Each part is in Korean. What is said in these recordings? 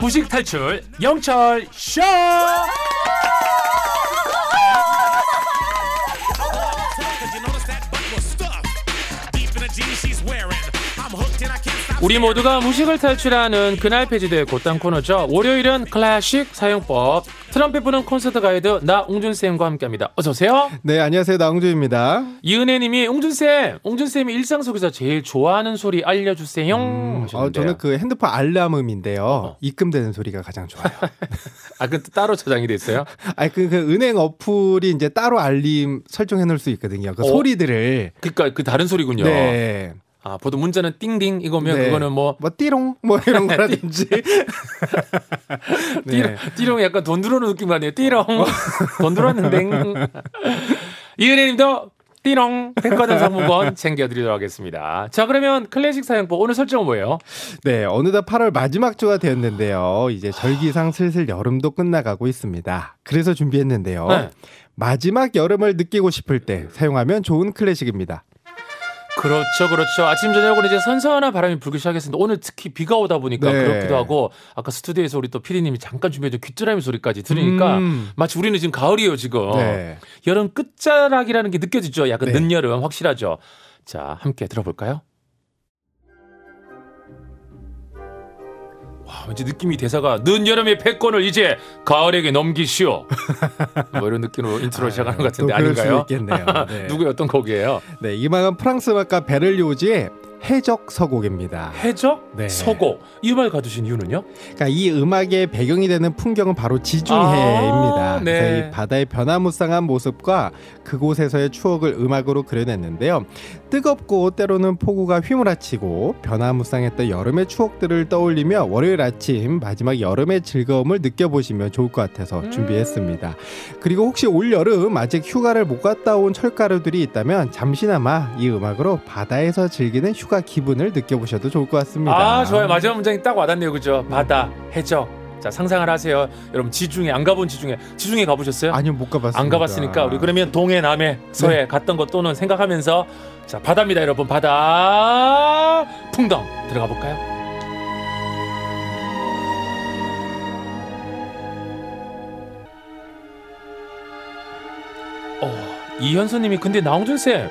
무식 탈출 영철 쇼. 우리 모두가 무식을 탈출하는 그날 폐지될 곧단 코너죠. 월요일은 클래식 사용법 트럼펫 부는 콘서트 가이드 나웅준쌤과 함께합니다. 어서 오세요. 네, 안녕하세요. 나웅준입니다. 이은혜님이 웅준쌤, 웅준쌤이 일상 속에서 제일 좋아하는 소리 알려주세요. 음, 어, 저는 그 핸드폰 알람음인데요. 어. 입금되는 소리가 가장 좋아요. 아, 그 따로 저장이 돼 있어요? 아, 그, 그 은행 어플이 이제 따로 알림 설정해 놓을 수 있거든요. 그 어? 소리들을. 그러니까 그 다른 소리군요. 네. 아, 보통 문자는 띵띵 이거면 네. 그거는 뭐. 뭐, 띠롱? 뭐 이런 거라든지. 네. 띠롱, 약간 돈 들어오는 느낌 아니에요? 띠롱. 돈 들어왔는데. 이은혜 님도 띠롱 백화점 상품권 챙겨드리도록 하겠습니다. 자, 그러면 클래식 사용법 오늘 설정은 뭐예요? 네, 어느덧 8월 마지막 주가 되었는데요. 이제 절기상 슬슬 여름도 끝나가고 있습니다. 그래서 준비했는데요. 네. 마지막 여름을 느끼고 싶을 때 사용하면 좋은 클래식입니다. 그렇죠, 그렇죠. 아침 저녁으로 이제 선선한 바람이 불기 시작했습니다. 오늘 특히 비가 오다 보니까 네. 그렇기도 하고 아까 스튜디오에서 우리 또 피디님이 잠깐 준비해준 귀뚜라미 소리까지 들으니까 음. 마치 우리는 지금 가을이에요 지금. 네. 여름 끝자락이라는 게 느껴지죠. 약간 네. 늦여름 확실하죠. 자, 함께 들어볼까요? 왠지 느낌이 대사가 늦 여름의 패권을 이제 가을에게 넘기시오. 뭐 이런 느낌으로 인트로 시작하는 것 같은데 아닌가요? 네. 누구의 어떤 곡이에요? 네, 이 음악은 프랑스 음악가 베를리오즈의 해적 서곡입니다. 해적? 네. 서곡. 이 음악을 가두신 이유는요? 그러니까 이 음악의 배경이 되는 풍경은 바로 지중해입니다. 아, 네. 그래서 이 바다의 변화무쌍한 모습과 그곳에서의 추억을 음악으로 그려냈는데요. 뜨겁고 때로는 폭우가 휘몰아치고 변화무쌍했던 여름의 추억들을 떠올리며 월요일 아침 마지막 여름의 즐거움을 느껴보시면 좋을 것 같아서 음. 준비했습니다. 그리고 혹시 올 여름 아직 휴가를 못 갔다 온 철가루들이 있다면 잠시나마 이 음악으로 바다에서 즐기는 휴가 휴가 기분을 느껴보셔도 좋을 것 같습니다. 아 좋아요. 마지막 문장이 딱 와닿네요. 그죠? 바다, 해적. 자 상상을 하세요. 여러분 지중해 안 가본 지중해 지중해 가보셨어요? 아니요 못 가봤습니다. 안 가봤으니까 우리 그러면 동해 남해 서해 네. 갔던 것 또는 생각하면서 자 바다입니다 여러분 바다 풍덩 들어가 볼까요? 어 이현수님이 근데 나홍준 쌤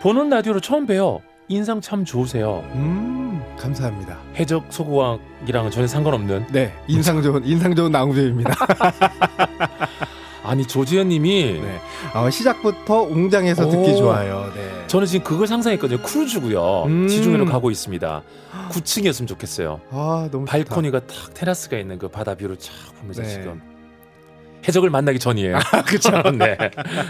보는 라디오로 처음 봬요. 인상 참 좋으세요. 음, 감사합니다. 해적 소고왕이랑은 전혀 상관없는. 네, 인상 좋은 인상 좋은 나무조입니다. 아니 조지현님이 네. 어, 시작부터 웅장해서 오, 듣기 좋아요. 네. 저는 지금 그걸 상상했거든요. 크루즈고요. 음. 지중해로 가고 있습니다. 9층이었으면 좋겠어요. 아 너무 발코니가 좋다. 탁 테라스가 있는 그 바다 뷰를 쫙 보면서 네. 지금 해적을 만나기 전이에요. 아, 그렇죠. 네.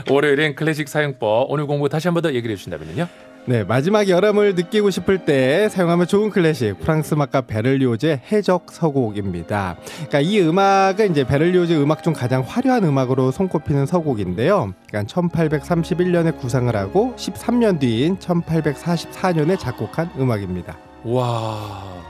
월요일엔 클래식 사용법 오늘 공부 다시 한 번 더 얘기를 해주신다면요. 네, 마지막 여름을 느끼고 싶을 때 사용하면 좋은 클래식 프랑스 음악가 베를리오즈의 해적 서곡입니다. 그러니까 이 음악은 이제 베를리오즈 음악 중 가장 화려한 음악으로 손꼽히는 서곡인데요. 그러니까 1831년에 구상을 하고 13년 뒤인 1844년에 작곡한 음악입니다. 와.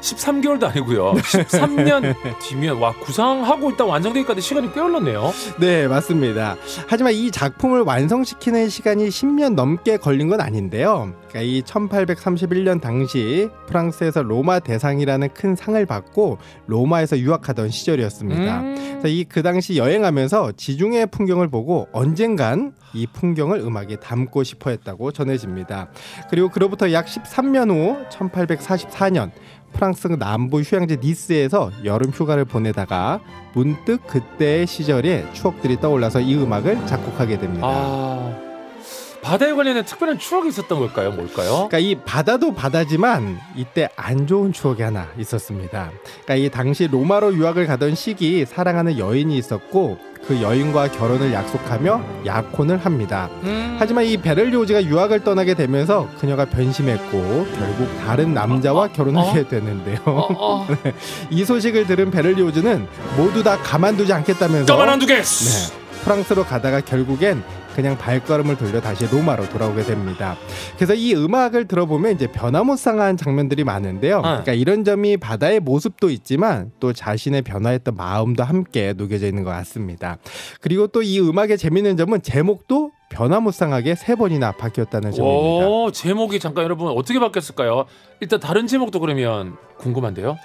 13개월도 아니고요. 13년 뒤면 와 구상하고 있다 완성되기까지 시간이 꽤 흘렀네요. 네, 맞습니다. 하지만 이 작품을 완성시키는 시간이 10년 넘게 걸린 건 아닌데요. 그러니까 이 1831년 당시 프랑스에서 로마 대상이라는 큰 상을 받고 로마에서 유학하던 시절이었습니다. 음. 그래서 이그 당시 여행하면서 지중해 풍경을 보고 언젠간 이 풍경을 음악에 담고 싶어 했다고 전해집니다. 그리고 그로부터 약 13년 후 1844년 프랑스 남부 휴양지 니스에서 여름 휴가를 보내다가 문득 그때의 시절의 추억들이 떠올라서 이 음악을 작곡하게 됩니다. 아, 바다에 관련된 특별한 추억이 있었던 걸까요? 뭘까요? 그러니까 이 바다도 바다지만 이때 안 좋은 추억이 하나 있었습니다. 그러니까 이 당시 로마로 유학을 가던 시기 사랑하는 여인이 있었고 그 여인과 결혼을 약속하며 약혼을 합니다. 음. 하지만 이 베를리오즈가 유학을 떠나게 되면서 그녀가 변심했고 결국 다른 남자와 어? 결혼하게 어? 되는데요. 어? 어. 네. 이 소식을 들은 베를리오즈는 모두 다 가만두지 않겠다면서 가만 안 두겠어. 네. 프랑스로 가다가 결국엔 그냥 발걸음을 돌려 다시 로마로 돌아오게 됩니다. 그래서 이 음악을 들어보면 이제 변화무쌍한 장면들이 많은데요. 어. 그러니까 이런 점이 바다의 모습도 있지만 또 자신의 변화했던 마음도 함께 녹여져 있는 것 같습니다. 그리고 또 이 음악의 재밌는 점은 제목도 변화무쌍하게 세 번이나 바뀌었다는 점입니다. 오, 제목이 잠깐 여러분 어떻게 바뀌었을까요? 일단 다른 제목도 그러면 궁금한데요.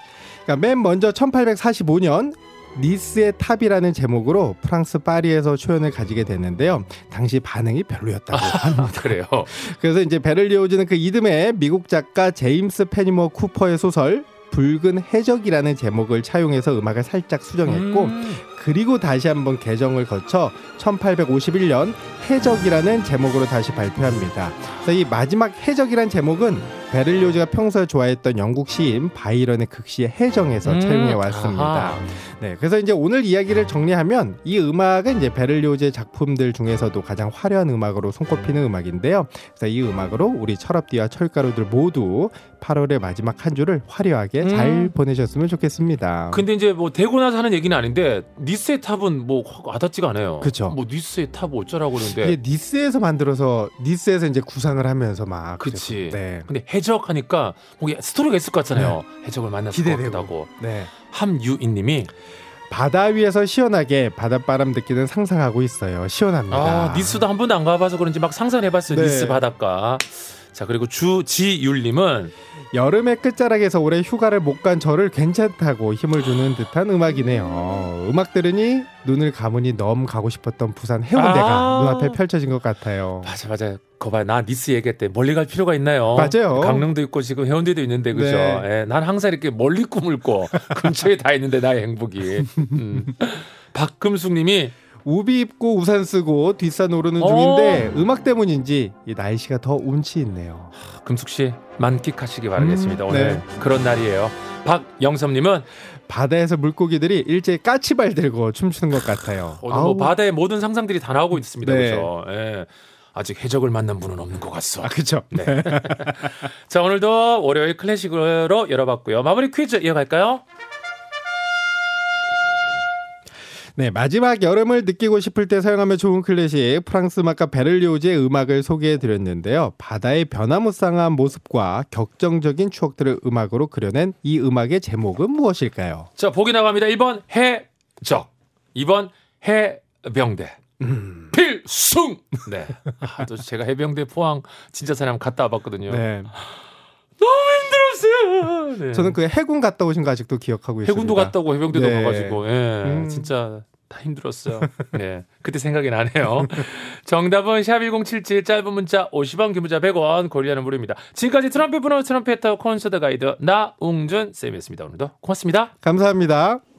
그러니까 맨 먼저 1845년 니스의 탑이라는 제목으로 프랑스 파리에서 초연을 가지게 됐는데요. 당시 반응이 별로였다고 합니다. 그래요. 그래서 이제 베를리오즈는 그 이듬해 미국 작가 제임스 페니머 쿠퍼의 소설 붉은 해적이라는 제목을 차용해서 음악을 살짝 수정했고 음. 그리고 다시 한번 개정을 거쳐 1851년 해적이라는 제목으로 다시 발표합니다. 이 마지막 해적이란 제목은 베를리오즈가 평소에 좋아했던 영국 시인 바이런의 극시 해적에서 음. 차용해 왔습니다. 아하. 네, 그래서 이제 오늘 이야기를 정리하면 이 음악은 이제 베를리오즈의 작품들 중에서도 가장 화려한 음악으로 손꼽히는 음악인데요. 그래서 이 음악으로 우리 철업디와 철가루들 모두 8월의 마지막 한 주를 화려하게 음. 잘 보내셨으면 좋겠습니다. 근데 이제 뭐 듣고 나서 하는 얘기는 아닌데 니스의 탑은 뭐 확 와닿지가 않아요. 그쵸. 뭐 니스의 탑 어쩌라고 그러는데. 이게 니스에서 만들어서 니스에서 이제 구상을 하면서 막 그치. 그래서, 네. 근데 해적 하니까 뭐 스토리가 있을 것 같잖아요. 해적을 만나서 기대되고. 기대되고 하고. 네. 함유인님이 바다 위에서 시원하게 바닷바람 느끼는 상상하고 있어요. 시원합니다. 아 니스도 한 번도 안 가봐서 그런지 막 상상해봤어요. 네. 니스 바닷가. 자 그리고 주지율님은 여름의 끝자락에서 올해 휴가를 못 간 저를 괜찮다고 힘을 주는 듯한 음악이네요. 음악 들으니 눈을 감으니 너무 가고 싶었던 부산 해운대가 아. 눈앞에 펼쳐진 것 같아요. 맞아 맞아. 거봐 나 니스 얘기했대 멀리 갈 필요가 있나요? 맞아요. 강릉도 있고 지금 해운대도 있는데 그죠? 네. 예, 난 항상 이렇게 멀리 꿈을 꿔 근처에 다 있는데 나의 행복이. 음. 박금숙님이 우비 입고 우산 쓰고 뒷산 오르는 어. 중인데 음악 때문인지 이 날씨가 더 운치 있네요. 금숙 씨 만끽하시기 바라겠습니다. 음, 오늘 네. 그런 날이에요. 박영섭님은 바다에서 물고기들이 일제히 까치발 들고 춤추는 것 같아요. 오늘 뭐 아우. 바다의 모든 상상들이 다 나오고 있습니다. 네. 그죠? 예. 아직 해적을 만난 분은 없는 것 같소. 아 그렇죠. 네. 자 오늘도 월요일 클래식으로 열어봤고요. 마무리 퀴즈 이어갈까요? 네, 마지막 여름을 느끼고 싶을 때 사용하면 좋은 클래식 프랑스 음악가 베를리오즈의 음악을 소개해 드렸는데요. 바다의 변화무쌍한 모습과 격정적인 추억들을 음악으로 그려낸 이 음악의 제목은 무엇일까요? 자 보기 나갑니다. 1번 해적, 2번 해병대. 필승. 네. 아, 또 제가 해병대 포항 진짜 사람 갔다 와봤거든요. 네. 네. 저는 그 해군 갔다 오신 거 아직도 기억하고 있습니다. 해군도 갔다 오고 해병대도 네. 가가지고, 예, 음. 진짜 다 힘들었어요. 네, 그때 생각이 나네요. 정답은 샵1077 짧은 문자 50원, 긴 문자 100원, 고리하는 무료입니다. 지금까지 트럼펫 분호 트럼펫터 콘서트 가이드 나웅준 쌤이었습니다. 오늘도 고맙습니다. 감사합니다.